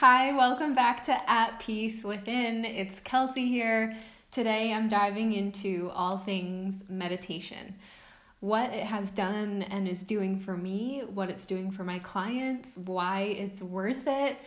Hi, welcome back to At Peace Within. It's Kelsey here. Today I'm diving into all things meditation. What it has done and is doing for me, what it's doing for my clients, why it's worth it,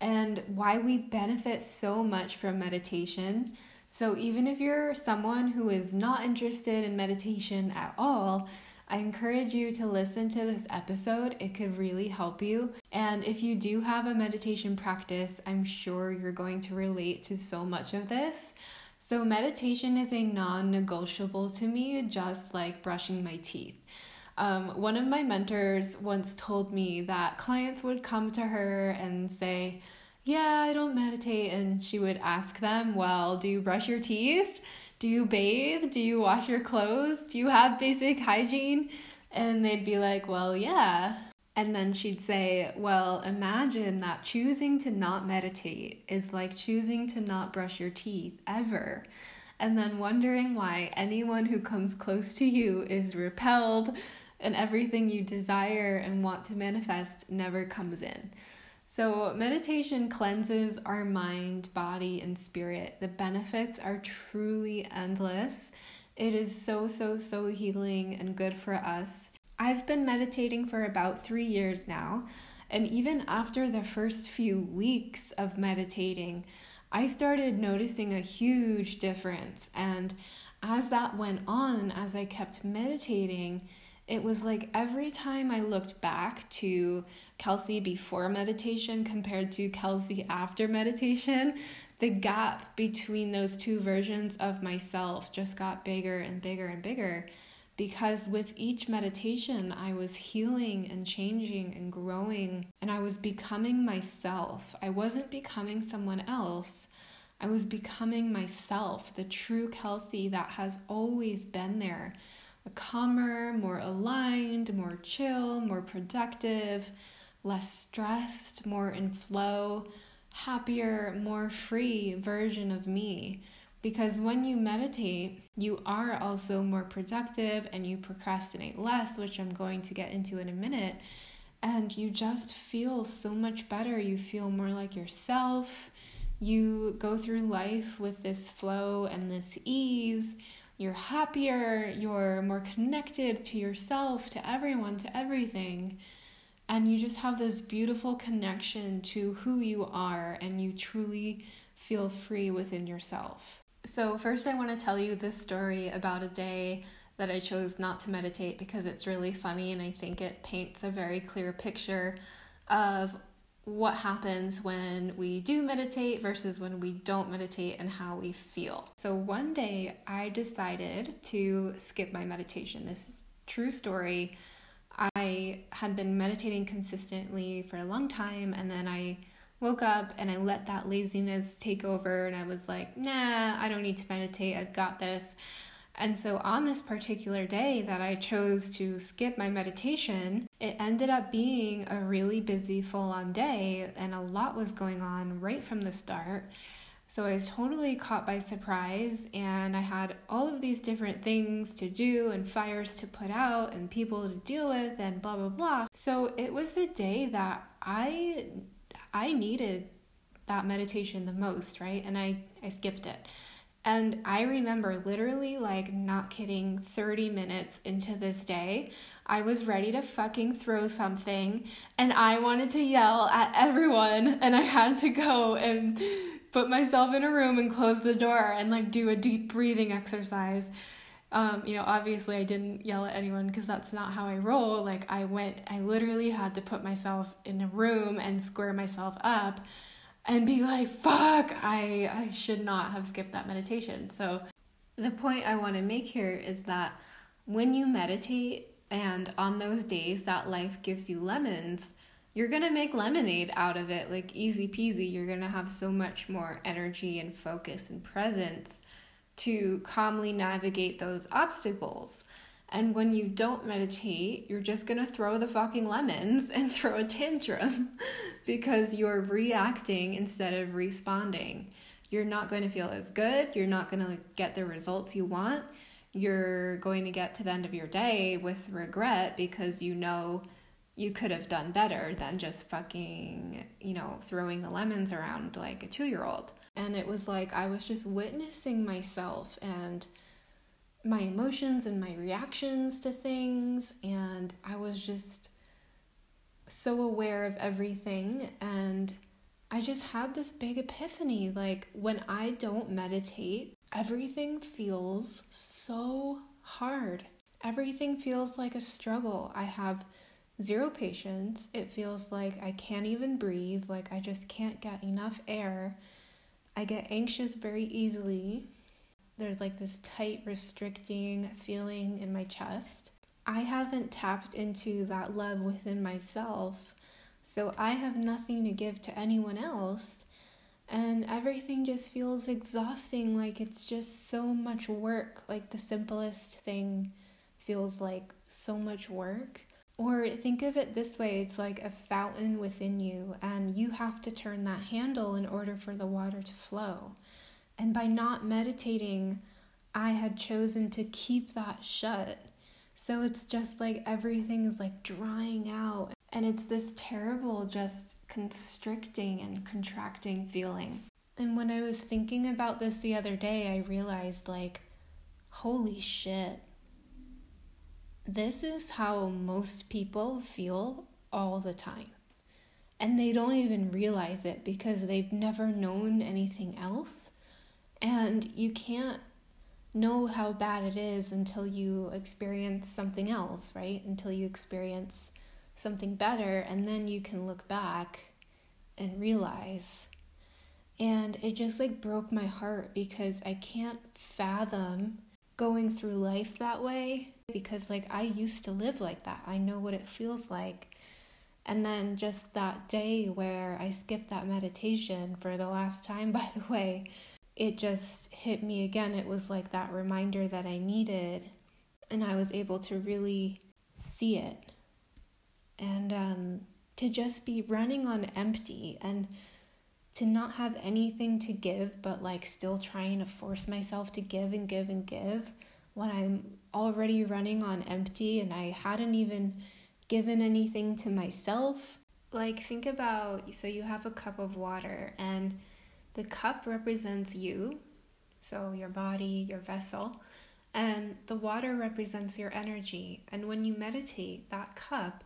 and why we benefit so much from meditation. So, even if you're someone who is not interested in meditation at all, I encourage you to listen to this episode. It could really help you. And if you do have a meditation practice, I'm sure you're going to relate to so much of this. So, meditation is a non negotiable to me, just like brushing my teeth. Um, one of my mentors once told me that clients would come to her and say, Yeah, I don't meditate. And she would ask them, Well, do you brush your teeth? Do you bathe? Do you wash your clothes? Do you have basic hygiene? And they'd be like, Well, yeah. And then she'd say, Well, imagine that choosing to not meditate is like choosing to not brush your teeth ever. And then wondering why anyone who comes close to you is repelled and everything you desire and want to manifest never comes in. So, meditation cleanses our mind, body, and spirit. The benefits are truly endless. It is so, so, so healing and good for us. I've been meditating for about three years now, and even after the first few weeks of meditating, I started noticing a huge difference. And as that went on, as I kept meditating, it was like every time I looked back to Kelsey before meditation compared to Kelsey after meditation, the gap between those two versions of myself just got bigger and bigger and bigger. Because with each meditation, I was healing and changing and growing, and I was becoming myself. I wasn't becoming someone else. I was becoming myself, the true Kelsey that has always been there calmer, more aligned, more chill, more productive, less stressed, more in flow, happier, more free version of me. Because when you meditate, you are also more productive and you procrastinate less, which I'm going to get into in a minute. And you just feel so much better. You feel more like yourself. You go through life with this flow and this ease you're happier, you're more connected to yourself, to everyone, to everything. And you just have this beautiful connection to who you are, and you truly feel free within yourself. So, first, I want to tell you this story about a day that I chose not to meditate because it's really funny and I think it paints a very clear picture of what happens when we do meditate versus when we don't meditate and how we feel. So one day I decided to skip my meditation. This is true story. I had been meditating consistently for a long time and then I woke up and I let that laziness take over and I was like, "Nah, I don't need to meditate. I've got this." And so, on this particular day that I chose to skip my meditation, it ended up being a really busy, full on day, and a lot was going on right from the start. So, I was totally caught by surprise, and I had all of these different things to do, and fires to put out, and people to deal with, and blah blah blah. So, it was a day that I I needed that meditation the most, right? And I, I skipped it. And I remember literally, like, not kidding, 30 minutes into this day, I was ready to fucking throw something and I wanted to yell at everyone. And I had to go and put myself in a room and close the door and, like, do a deep breathing exercise. Um, you know, obviously, I didn't yell at anyone because that's not how I roll. Like, I went, I literally had to put myself in a room and square myself up and be like, fuck, I, I should not have skipped that meditation. So, the point I want to make here is that when you meditate and on those days that life gives you lemons, you're gonna make lemonade out of it, like easy peasy. You're gonna have so much more energy and focus and presence to calmly navigate those obstacles. And when you don't meditate, you're just gonna throw the fucking lemons and throw a tantrum because you're reacting instead of responding. You're not going to feel as good. You're not to get the results you want. You're going to get to the end of your day with regret because you know you could have done better than just fucking, you know, throwing the lemons around like a two year old. And it was like I was just witnessing myself and my emotions and my reactions to things. And I was just so aware of everything. And I just had this big epiphany. Like when I don't meditate, everything feels so hard. Everything feels like a struggle. I have zero patience. It feels like I can't even breathe, like I just can't get enough air. I get anxious very easily. There's like this tight, restricting feeling in my chest. I haven't tapped into that love within myself, so I have nothing to give to anyone else. And everything just feels exhausting, like it's just so much work. Like the simplest thing feels like so much work. Or think of it this way it's like a fountain within you, and you have to turn that handle in order for the water to flow. And by not meditating, I had chosen to keep that shut. So it's just like everything is like drying out. And it's this terrible, just constricting and contracting feeling. And when I was thinking about this the other day, I realized like, holy shit this is how most people feel all the time. And they don't even realize it because they've never known anything else. And you can't know how bad it is until you experience something else, right? Until you experience something better, and then you can look back and realize. And it just like broke my heart because I can't fathom going through life that way because like I used to live like that. I know what it feels like. And then just that day where I skipped that meditation for the last time, by the way, it just hit me again. It was like that reminder that I needed, and I was able to really see it. And um, to just be running on empty and to not have anything to give, but like still trying to force myself to give and give and give when I'm already running on empty and I hadn't even given anything to myself. Like, think about so you have a cup of water, and the cup represents you, so your body, your vessel, and the water represents your energy. And when you meditate, that cup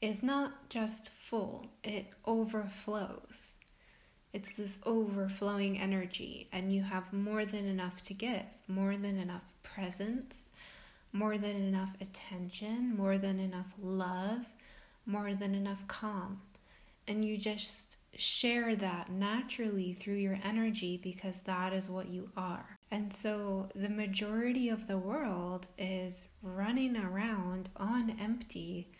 is not just full, it overflows. It's this overflowing energy, and you have more than enough to give, more than enough presence, more than enough attention, more than enough love, more than enough calm. And you just share that naturally through your energy because that is what you are. And so the majority of the world is running around on empty,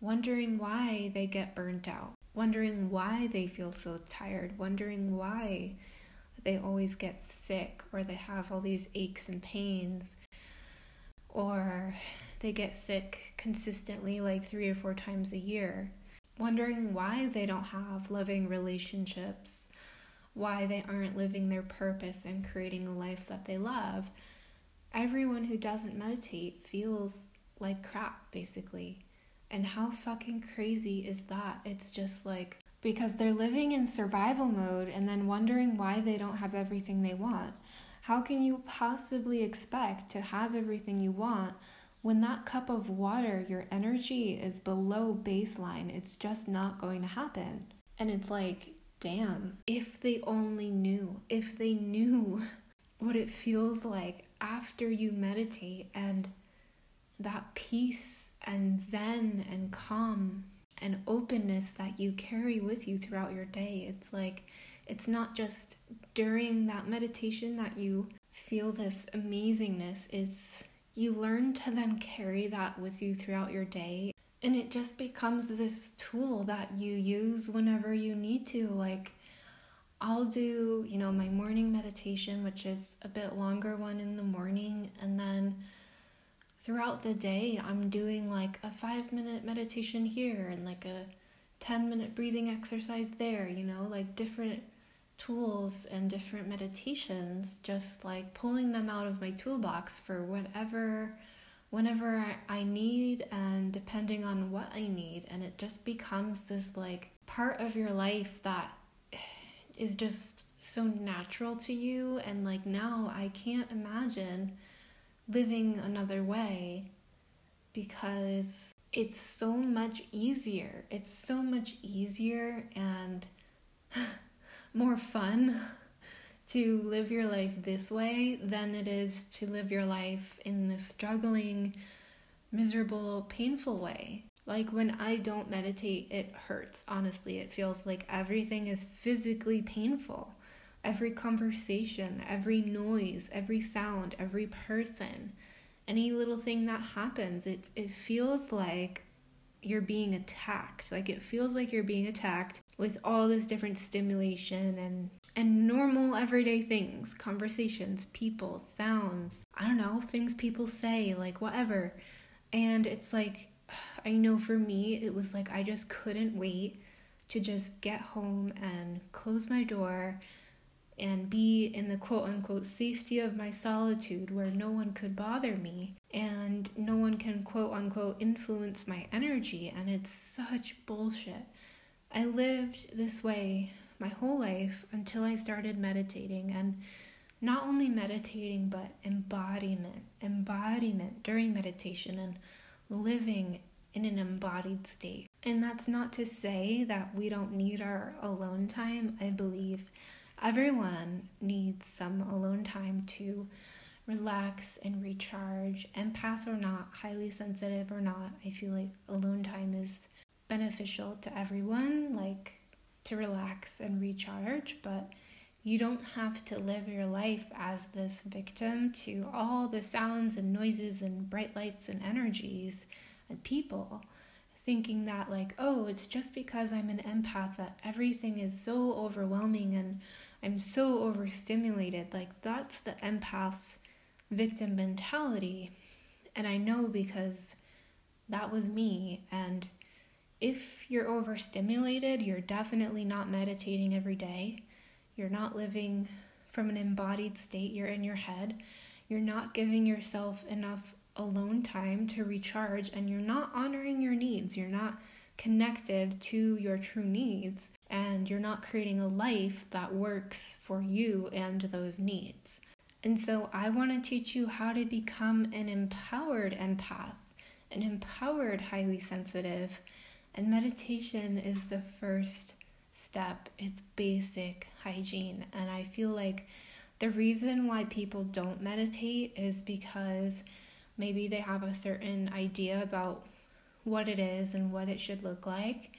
wondering why they get burnt out, wondering why they feel so tired, wondering why they always get sick or they have all these aches and pains or they get sick consistently like three or four times a year, wondering why they don't have loving relationships, why they aren't living their purpose and creating a life that they love. Everyone who doesn't meditate feels like crap, basically. And how fucking crazy is that? It's just like because they're living in survival mode and then wondering why they don't have everything they want. How can you possibly expect to have everything you want when that cup of water, your energy is below baseline? It's just not going to happen. And it's like, damn, if they only knew, if they knew what it feels like after you meditate and that peace and zen and calm and openness that you carry with you throughout your day. It's like it's not just during that meditation that you feel this amazingness is you learn to then carry that with you throughout your day and it just becomes this tool that you use whenever you need to. Like I'll do, you know, my morning meditation, which is a bit longer one in the morning, and then throughout the day, I'm doing like a five minute meditation here and like a 10 minute breathing exercise there, you know, like different tools and different meditations, just like pulling them out of my toolbox for whatever whenever I need and depending on what I need. And it just becomes this like part of your life that is just so natural to you. And like now I can't imagine living another way because it's so much easier. It's so much easier and more fun to live your life this way than it is to live your life in this struggling, miserable, painful way. Like when I don't meditate, it hurts. Honestly, it feels like everything is physically painful. Every conversation, every noise, every sound, every person, any little thing that happens, it, it feels like you're being attacked. Like it feels like you're being attacked with all this different stimulation and and normal everyday things, conversations, people, sounds, I don't know, things people say, like whatever. And it's like, I know for me, it was like I just couldn't wait to just get home and close my door and be in the quote unquote safety of my solitude where no one could bother me and no one can quote unquote influence my energy. And it's such bullshit. I lived this way my whole life until I started meditating and not only meditating but embodiment, embodiment during meditation and living in an embodied state. And that's not to say that we don't need our alone time. I believe everyone needs some alone time to relax and recharge. Empath or not, highly sensitive or not, I feel like alone time is beneficial to everyone. Like to relax and recharge, but you don't have to live your life as this victim to all the sounds and noises and bright lights and energies and people, thinking that, like, oh, it's just because I'm an empath that everything is so overwhelming and I'm so overstimulated. Like, that's the empath's victim mentality. And I know because that was me. And if you're overstimulated, you're definitely not meditating every day. You're not living from an embodied state, you're in your head. You're not giving yourself enough alone time to recharge, and you're not honoring your needs. You're not connected to your true needs, and you're not creating a life that works for you and those needs. And so, I want to teach you how to become an empowered empath, an empowered highly sensitive and meditation is the first step, it's basic hygiene. And I feel like the reason why people don't meditate is because maybe they have a certain idea about what it is and what it should look like,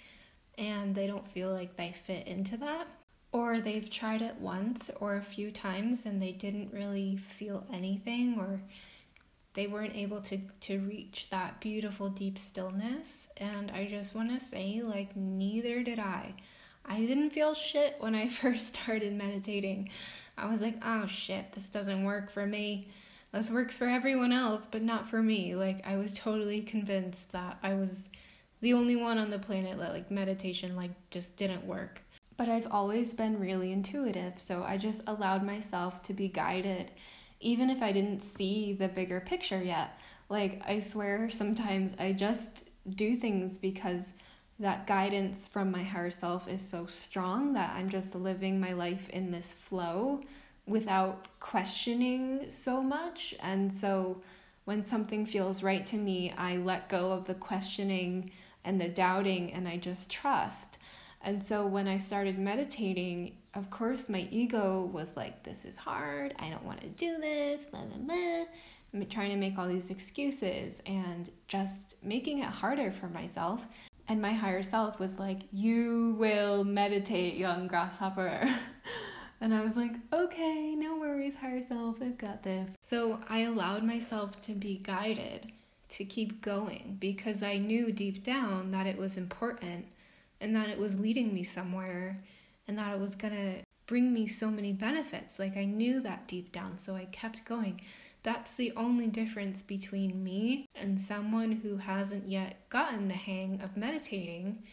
and they don't feel like they fit into that. Or they've tried it once or a few times and they didn't really feel anything, or they weren't able to to reach that beautiful deep stillness. And i just want to say like neither did i. I didn't feel shit when i first started meditating. I was like oh shit this doesn't work for me. This works for everyone else but not for me. Like i was totally convinced that i was the only one on the planet that like meditation like just didn't work. But I've always been really intuitive, so I just allowed myself to be guided even if I didn't see the bigger picture yet. Like, I swear sometimes I just do things because that guidance from my higher self is so strong that I'm just living my life in this flow without questioning so much. And so when something feels right to me, I let go of the questioning and the doubting and I just trust. And so when I started meditating, of course, my ego was like, this is hard. I don't want to do this, blah, blah, blah. I'm trying to make all these excuses and just making it harder for myself. And my higher self was like, You will meditate, young grasshopper. and I was like, Okay, no worries, higher self, I've got this. So I allowed myself to be guided to keep going because I knew deep down that it was important and that it was leading me somewhere and that it was going to bring me so many benefits. Like I knew that deep down, so I kept going. That's the only difference between me and someone who hasn't yet gotten the hang of meditating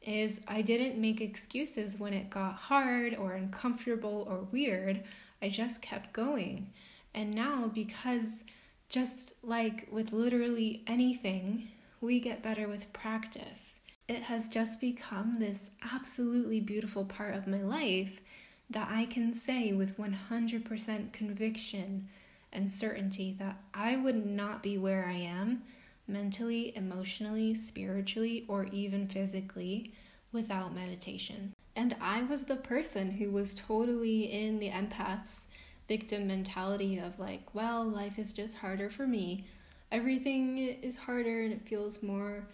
is I didn't make excuses when it got hard or uncomfortable or weird. I just kept going. And now because Just like with literally anything, we get better with practice. It has just become this absolutely beautiful part of my life that I can say with 100% conviction and certainty that I would not be where I am mentally, emotionally, spiritually, or even physically without meditation. And I was the person who was totally in the empath's victim mentality of like, well, life is just harder for me. Everything is harder and it feels more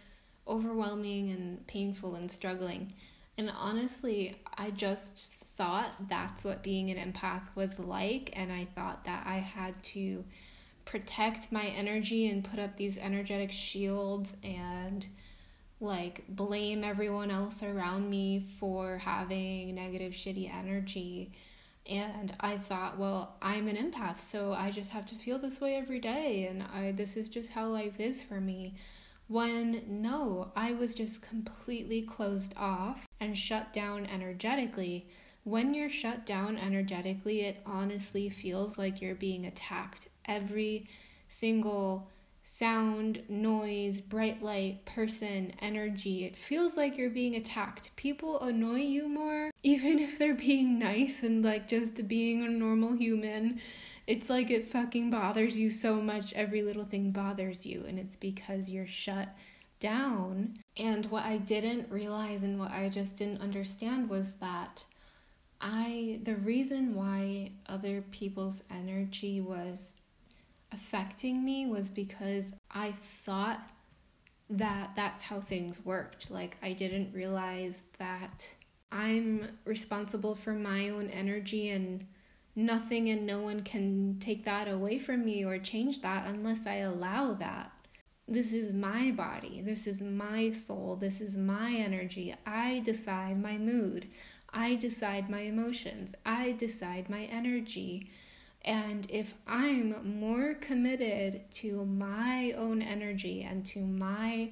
overwhelming and painful and struggling. And honestly, I just thought that's what being an empath was like. And I thought that I had to protect my energy and put up these energetic shields and like blame everyone else around me for having negative, shitty energy. And I thought, well, I'm an empath, so I just have to feel this way every day, and I this is just how life is for me. When no, I was just completely closed off and shut down energetically. When you're shut down energetically, it honestly feels like you're being attacked. Every single sound, noise, bright light, person, energy. It feels like you're being attacked. People annoy you more, even if they're being nice and like just being a normal human. It's like it fucking bothers you so much. Every little thing bothers you, and it's because you're shut down. And what I didn't realize and what I just didn't understand was that I, the reason why other people's energy was affecting me was because I thought that that's how things worked. Like, I didn't realize that I'm responsible for my own energy and nothing and no one can take that away from me or change that unless I allow that. This is my body. This is my soul. This is my energy. I decide my mood. I decide my emotions. I decide my energy. And if I'm more committed to my own energy and to my,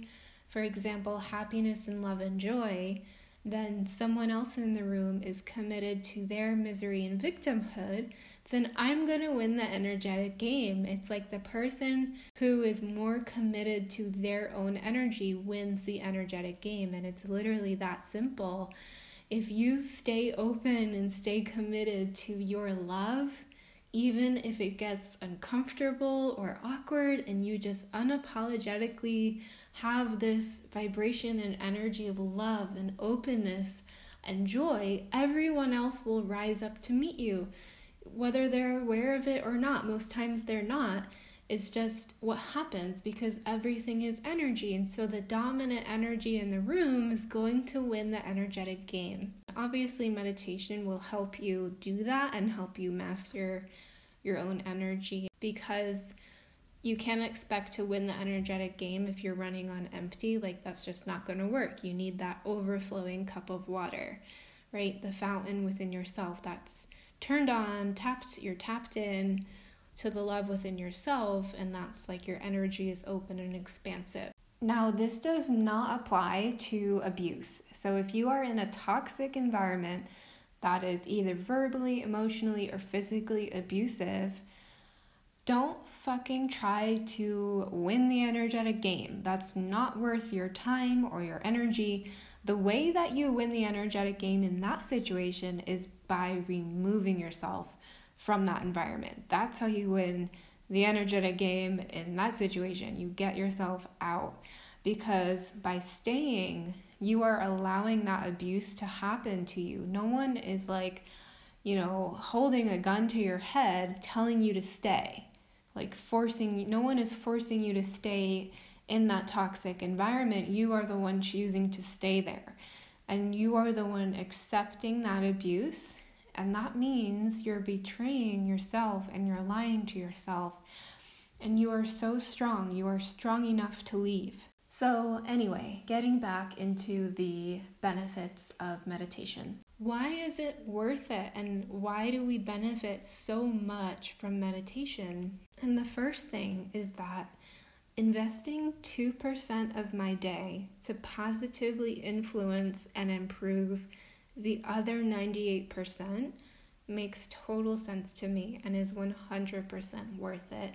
for example, happiness and love and joy, then someone else in the room is committed to their misery and victimhood, then I'm going to win the energetic game. It's like the person who is more committed to their own energy wins the energetic game. And it's literally that simple. If you stay open and stay committed to your love, even if it gets uncomfortable or awkward, and you just unapologetically have this vibration and energy of love and openness and joy, everyone else will rise up to meet you. Whether they're aware of it or not, most times they're not. It's just what happens because everything is energy. And so the dominant energy in the room is going to win the energetic game. Obviously, meditation will help you do that and help you master your own energy because you can't expect to win the energetic game if you're running on empty. Like, that's just not going to work. You need that overflowing cup of water, right? The fountain within yourself that's turned on, tapped, you're tapped in to the love within yourself, and that's like your energy is open and expansive. Now, this does not apply to abuse. So, if you are in a toxic environment that is either verbally, emotionally, or physically abusive, don't fucking try to win the energetic game. That's not worth your time or your energy. The way that you win the energetic game in that situation is by removing yourself from that environment. That's how you win the energetic game in that situation. You get yourself out because by staying, you are allowing that abuse to happen to you. No one is like, you know, holding a gun to your head telling you to stay. Like forcing no one is forcing you to stay in that toxic environment. You are the one choosing to stay there. And you are the one accepting that abuse and that means you're betraying yourself and you're lying to yourself. And you are so strong. You are strong enough to leave. So, anyway, getting back into the benefits of meditation. Why is it worth it and why do we benefit so much from meditation? And the first thing is that investing 2% of my day to positively influence and improve the other 98% makes total sense to me and is 100% worth it.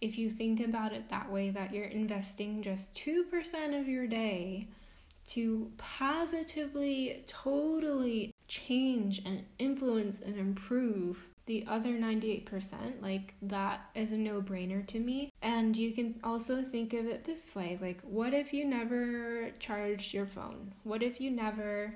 if you think about it that way, that you're investing just 2% of your day to positively, totally change and influence and improve the other 98%, like that is a no brainer to me. And you can also think of it this way like, what if you never charged your phone? What if you never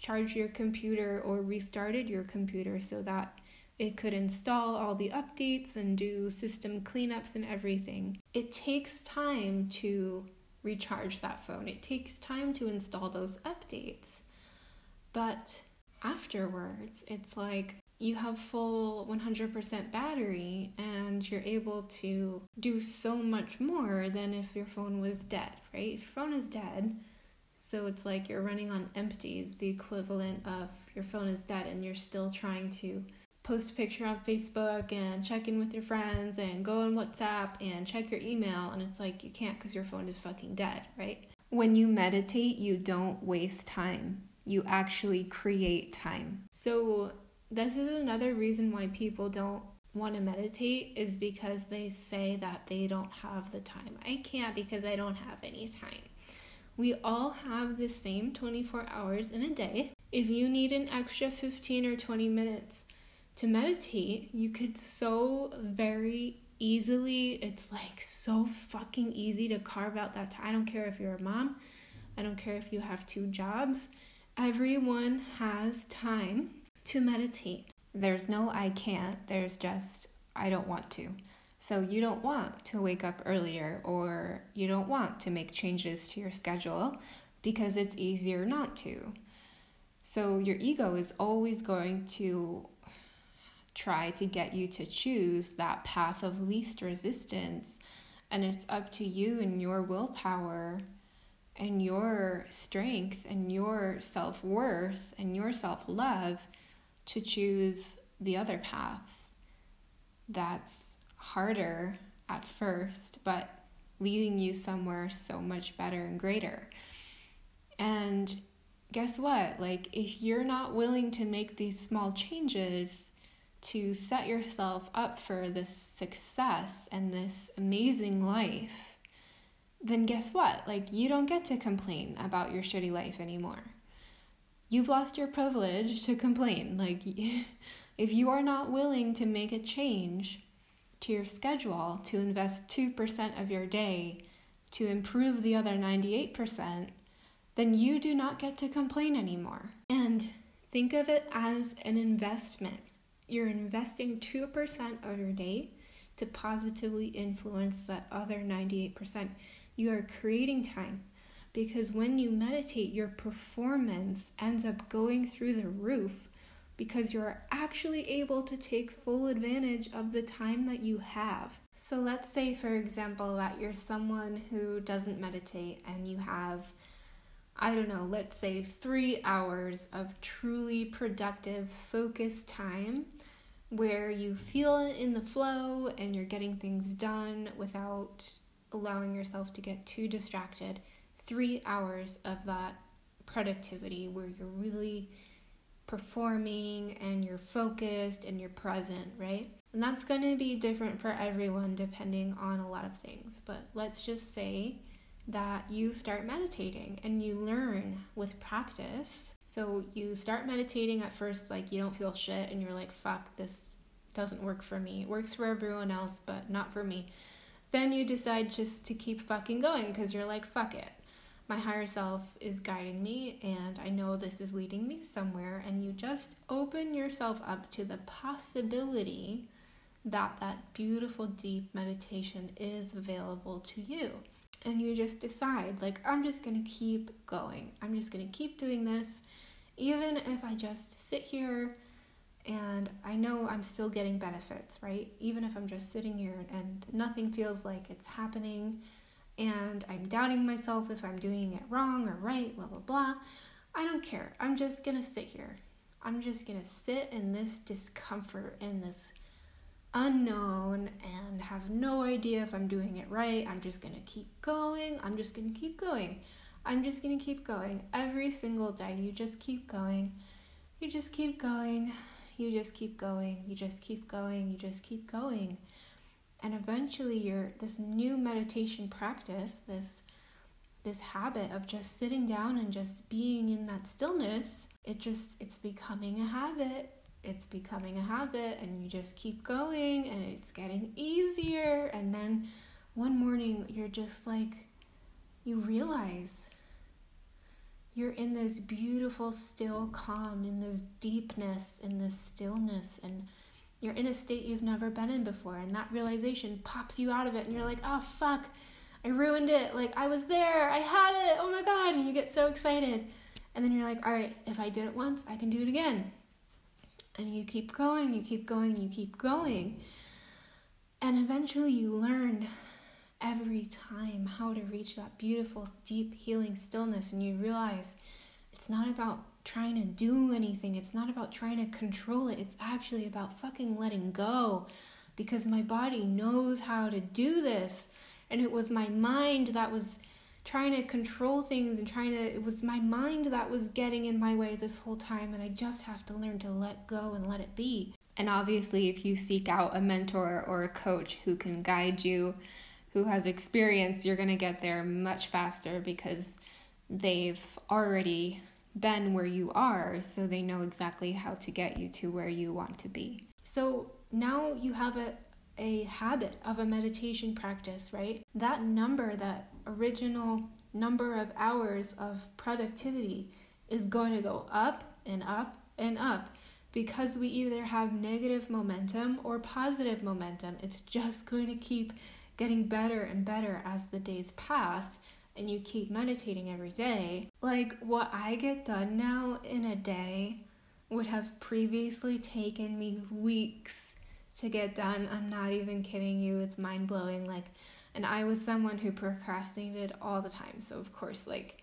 charged your computer or restarted your computer so that it could install all the updates and do system cleanups and everything? It takes time to recharge that phone, it takes time to install those updates. But afterwards, it's like you have full 100% battery and you're able to do so much more than if your phone was dead, right? If your phone is dead, so it's like you're running on empties, the equivalent of your phone is dead and you're still trying to post a picture on Facebook and check in with your friends and go on WhatsApp and check your email and it's like you can't because your phone is fucking dead, right? When you meditate, you don't waste time. You actually create time. So this is another reason why people don't want to meditate is because they say that they don't have the time. I can't because I don't have any time. We all have the same 24 hours in a day. If you need an extra 15 or 20 minutes to meditate, you could so very easily, it's like so fucking easy to carve out that time. I don't care if you're a mom, I don't care if you have two jobs. Everyone has time to meditate. There's no I can't, there's just I don't want to. So you don't want to wake up earlier or you don't want to make changes to your schedule because it's easier not to. So your ego is always going to try to get you to choose that path of least resistance. And it's up to you and your willpower and your strength and your self worth and your self love to choose the other path that's harder at first, but leading you somewhere so much better and greater. And guess what? Like, if you're not willing to make these small changes to set yourself up for this success and this amazing life, then guess what? Like, you don't get to complain about your shitty life anymore you've lost your privilege to complain. Like, if you are not willing to make a change to your schedule to invest 2% of your day to improve the other 98%, then you do not get to complain anymore. And think of it as an investment. You're investing 2% of your day to positively influence that other 98%. You are creating time because when you meditate, your performance ends up going through the roof because you're actually able to take full advantage of the time that you have. So, let's say, for example, that you're someone who doesn't meditate and you have, I don't know, let's say three hours of truly productive, focused time where you feel in the flow and you're getting things done without allowing yourself to get too distracted three hours of that productivity where you're really performing and you're focused and you're present, right? And that's going to be different for everyone depending on a lot of things. But let's just say that you start meditating and you learn with practice. So you start meditating at first, like you don't feel shit and you're like, fuck, this doesn't work for me. It works for everyone else, but not for me. Then you decide just to keep fucking going because you're like, fuck it my higher self is guiding me and I know this is leading me somewhere and you just open yourself up to the possibility that that beautiful deep meditation is available to you and you just decide like I'm just to keep going. I'm just to keep doing this even if I just sit here and I know I'm still getting benefits, right? Even if I'm just sitting here and nothing feels like it's happening and I'm doubting myself if I'm doing it wrong or right, blah, blah, blah. I don't care. I'm just gonna sit here. I'm just gonna sit in this discomfort, in this unknown, and have no idea if I'm doing it right. I'm just gonna keep going. I'm just gonna keep going. I'm just gonna keep going. Every single day, you just keep going. You just keep going. You just keep going. You just keep going. You just keep going. And eventually your this new meditation practice, this this habit of just sitting down and just being in that stillness, it just it's becoming a habit. It's becoming a habit and you just keep going and it's getting easier and then one morning you're just like you realize you're in this beautiful still calm in this deepness in this stillness and you're in a state you've never been in before and that realization pops you out of it and you're like oh fuck i ruined it. Like i was there. I had it. Oh my god. And you get so excited. And then you're like all right if i did it once i can do it again. And you keep going you keep going you keep going. And eventually you learn every time how to reach that beautiful deep healing stillness and you realize it's not about trying to do anything. It's not about trying to control it. It's actually about fucking letting go because my body knows how to do this. And it was my mind that was trying to control things and trying to, it was my mind that was getting in my way this whole time. And I just have to learn to let go and let it be. And obviously, if you seek out a mentor or a coach who can guide you, who has experience, you're going to get there much faster because they've already been where you are, so they know exactly how to get you to where you want to be. So now you have a, a habit of a meditation practice, right? That number, that original number of hours of productivity is going to go up and up and up because we either have negative momentum or positive momentum. It's just going to keep getting better and better as the days pass and you keep meditating every day, like what I get done now in a day would have previously taken me weeks to get done. I'm not even kidding you. It's mind blowing. Like, and I was someone who procrastinated all the time. So, of course, like,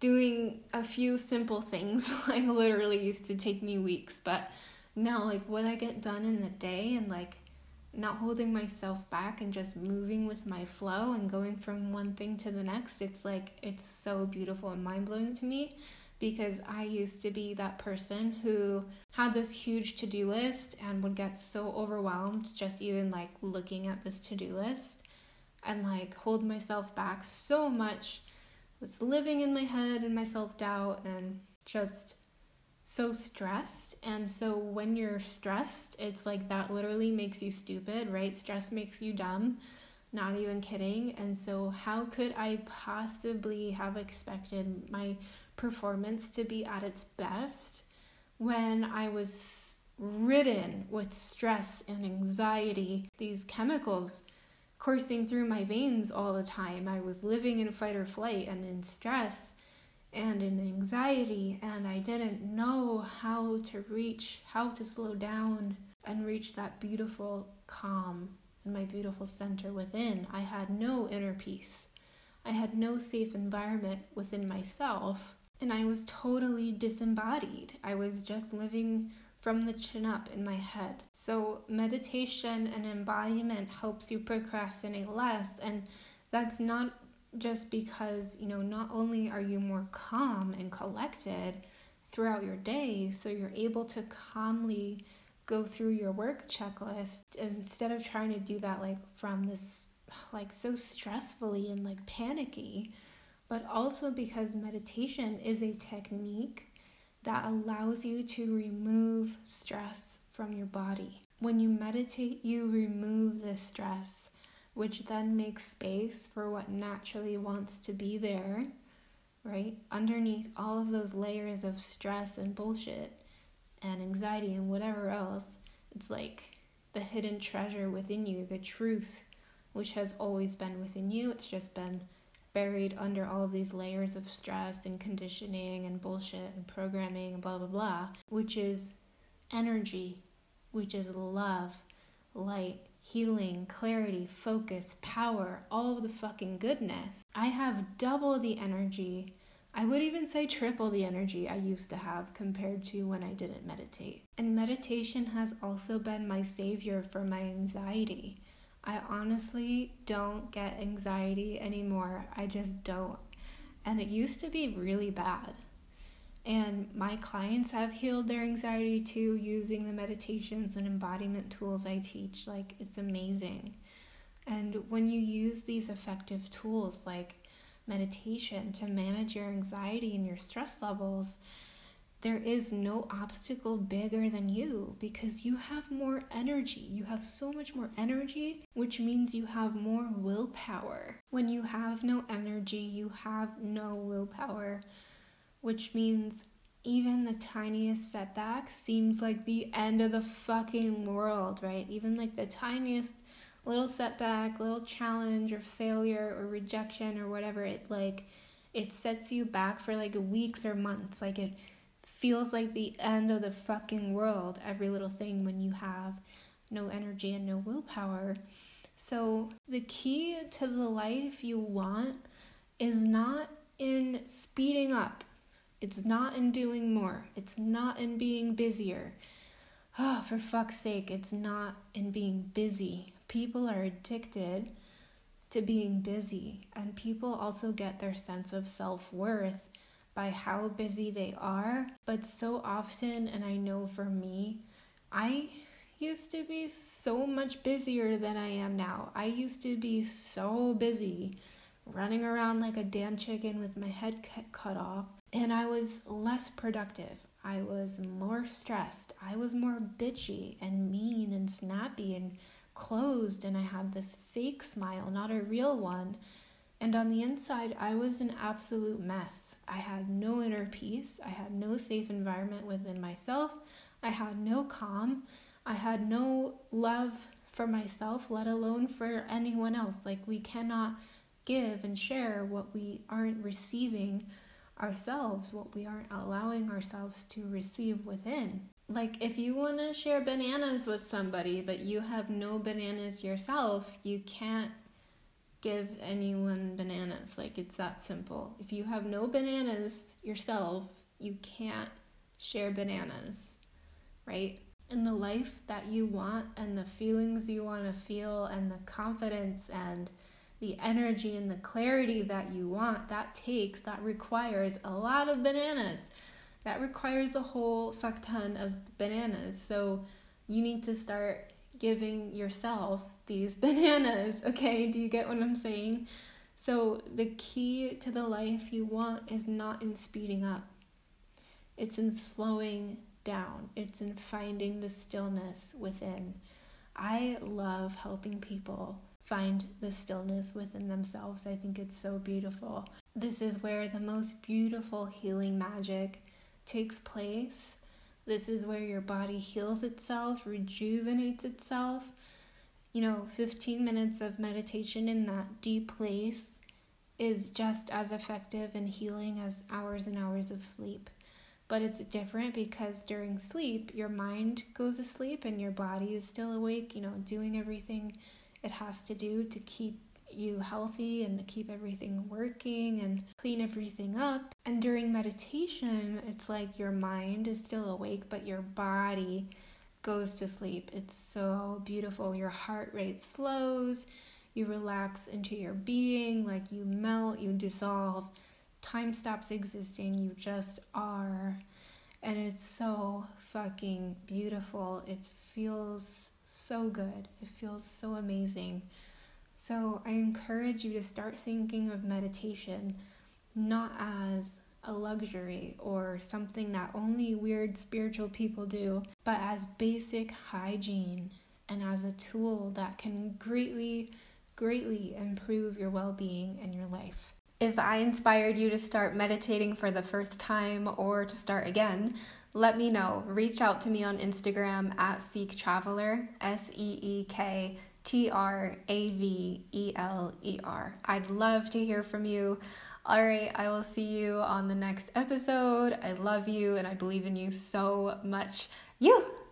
doing a few simple things, like, literally used to take me weeks. But now, like, what I get done in the day and, like, not holding myself back and just moving with my flow and going from one thing to the next. It's like, it's so beautiful and mind blowing to me because I used to be that person who had this huge to do list and would get so overwhelmed just even like looking at this to do list and like hold myself back so much. Was living in my head and my self doubt and just so stressed. And so when you're stressed, it's like that literally makes you stupid, right? Stress makes you dumb. Not even kidding. And so, how could I possibly have expected my performance to be at its best when I was ridden with stress and anxiety? These chemicals coursing through my veins all the time. I was living in fight or flight and in stress and in anxiety, and I didn't know how to reach, how to slow down and reach that beautiful calm in my beautiful center within. I had no inner peace. I had no safe environment within myself, and I was totally disembodied. I was just living from the chin up in my head. So, meditation and embodiment helps you procrastinate less, and that's not just because, you know, not only are you more calm and collected throughout your day, so you're able to calmly go through your work checklist instead of trying to do that like from this like so stressfully and like panicky, but also because meditation is a technique that allows you to remove stress from your body. When you meditate, you remove the stress which then makes space for what naturally wants to be there, right? Underneath all of those layers of stress and bullshit and anxiety and whatever else, it's like the hidden treasure within you, the truth, which has always been within you. It's just been buried under all of these layers of stress and conditioning and bullshit and programming and blah blah blah, which is energy, which is love, light, healing, clarity, focus, power, all of the fucking goodness. I have double the energy. I would even say triple the energy I used to have compared to when I didn't meditate. And meditation has also been my savior for my anxiety. I honestly don't get anxiety anymore. I just don't. And it used to be really bad. And my clients have healed their anxiety too using the meditations and embodiment tools I teach. Like, it's amazing. And when you use these effective tools like meditation to manage your anxiety and your stress levels, there is no obstacle bigger than you because you have more energy. You have so much more energy, which means you have more willpower. When you have no energy, you have no willpower, which means even the tiniest setback seems like the end of the fucking world, right? Even like the tiniest little setback, little challenge or failure or rejection or whatever, it like it sets you back for like weeks or months. Like it feels like the end of the fucking world, every little thing when you have no energy and no willpower. So, the key to the life you want is not in speeding up, it's not in doing more, it's not in being busier. Oh, for fuck's sake, it's not in being busy. People are addicted to being busy, and people also get their sense of self worth by how busy they are. But so often, and I know for me, I used to be so much busier than I am now. I used to be so busy running around like a damn chicken with my head cut off, and I was less productive. I was more stressed. I was more bitchy and mean and snappy and closed, and I had this fake smile, not a real one. And on the inside, I was an absolute mess. I had no inner peace. I had no safe environment within myself. I had no calm. I had no love for myself, let alone for anyone else. Like, we cannot give and share what we aren't receiving ourselves, what we aren't allowing ourselves to receive within. Like, if you want to share bananas with somebody, but you have no bananas yourself, you can't give anyone bananas. Like, it's that simple. If you have no bananas yourself, you can't share bananas, right? And the life that you want, and the feelings you want to feel, and the confidence and the energy and the clarity that you want, that takes, that requires a lot of bananas. That requires a whole fuck ton of bananas. So you need to start giving yourself these bananas. Okay, do you get what I'm saying? So, the key to the life you want is not in speeding up, it's in slowing down, it's in finding the stillness within. I love helping people find the stillness within themselves. I think it's so beautiful. This is where the most beautiful healing magic takes place this is where your body heals itself, rejuvenates itself. You know, 15 minutes of meditation in that deep place is just as effective and healing as hours and hours of sleep. But it's different because during sleep, your mind goes asleep and your body is still awake, you know, doing everything it has to do to keep you healthy and to keep everything working and clean everything up. And during meditation, it's like your mind is still awake, but your body goes to sleep. It's so beautiful. Your heart rate slows, you relax into your being, like you melt, you dissolve. Time stops existing, you just are. And it's so fucking beautiful. It feels so good. It feels so amazing. So I encourage you to start thinking of meditation not as a luxury or something that only weird spiritual people do, but as basic hygiene and as a tool that can greatly, greatly improve your well being and your life. If I inspired you to start meditating for the first time or to start again, let me know. Reach out to me on Instagram at Seek Traveler, S E E K T R A V E L E R. I'd love to hear from you. All right, I will see you on the next episode. I love you and I believe in you so much. You!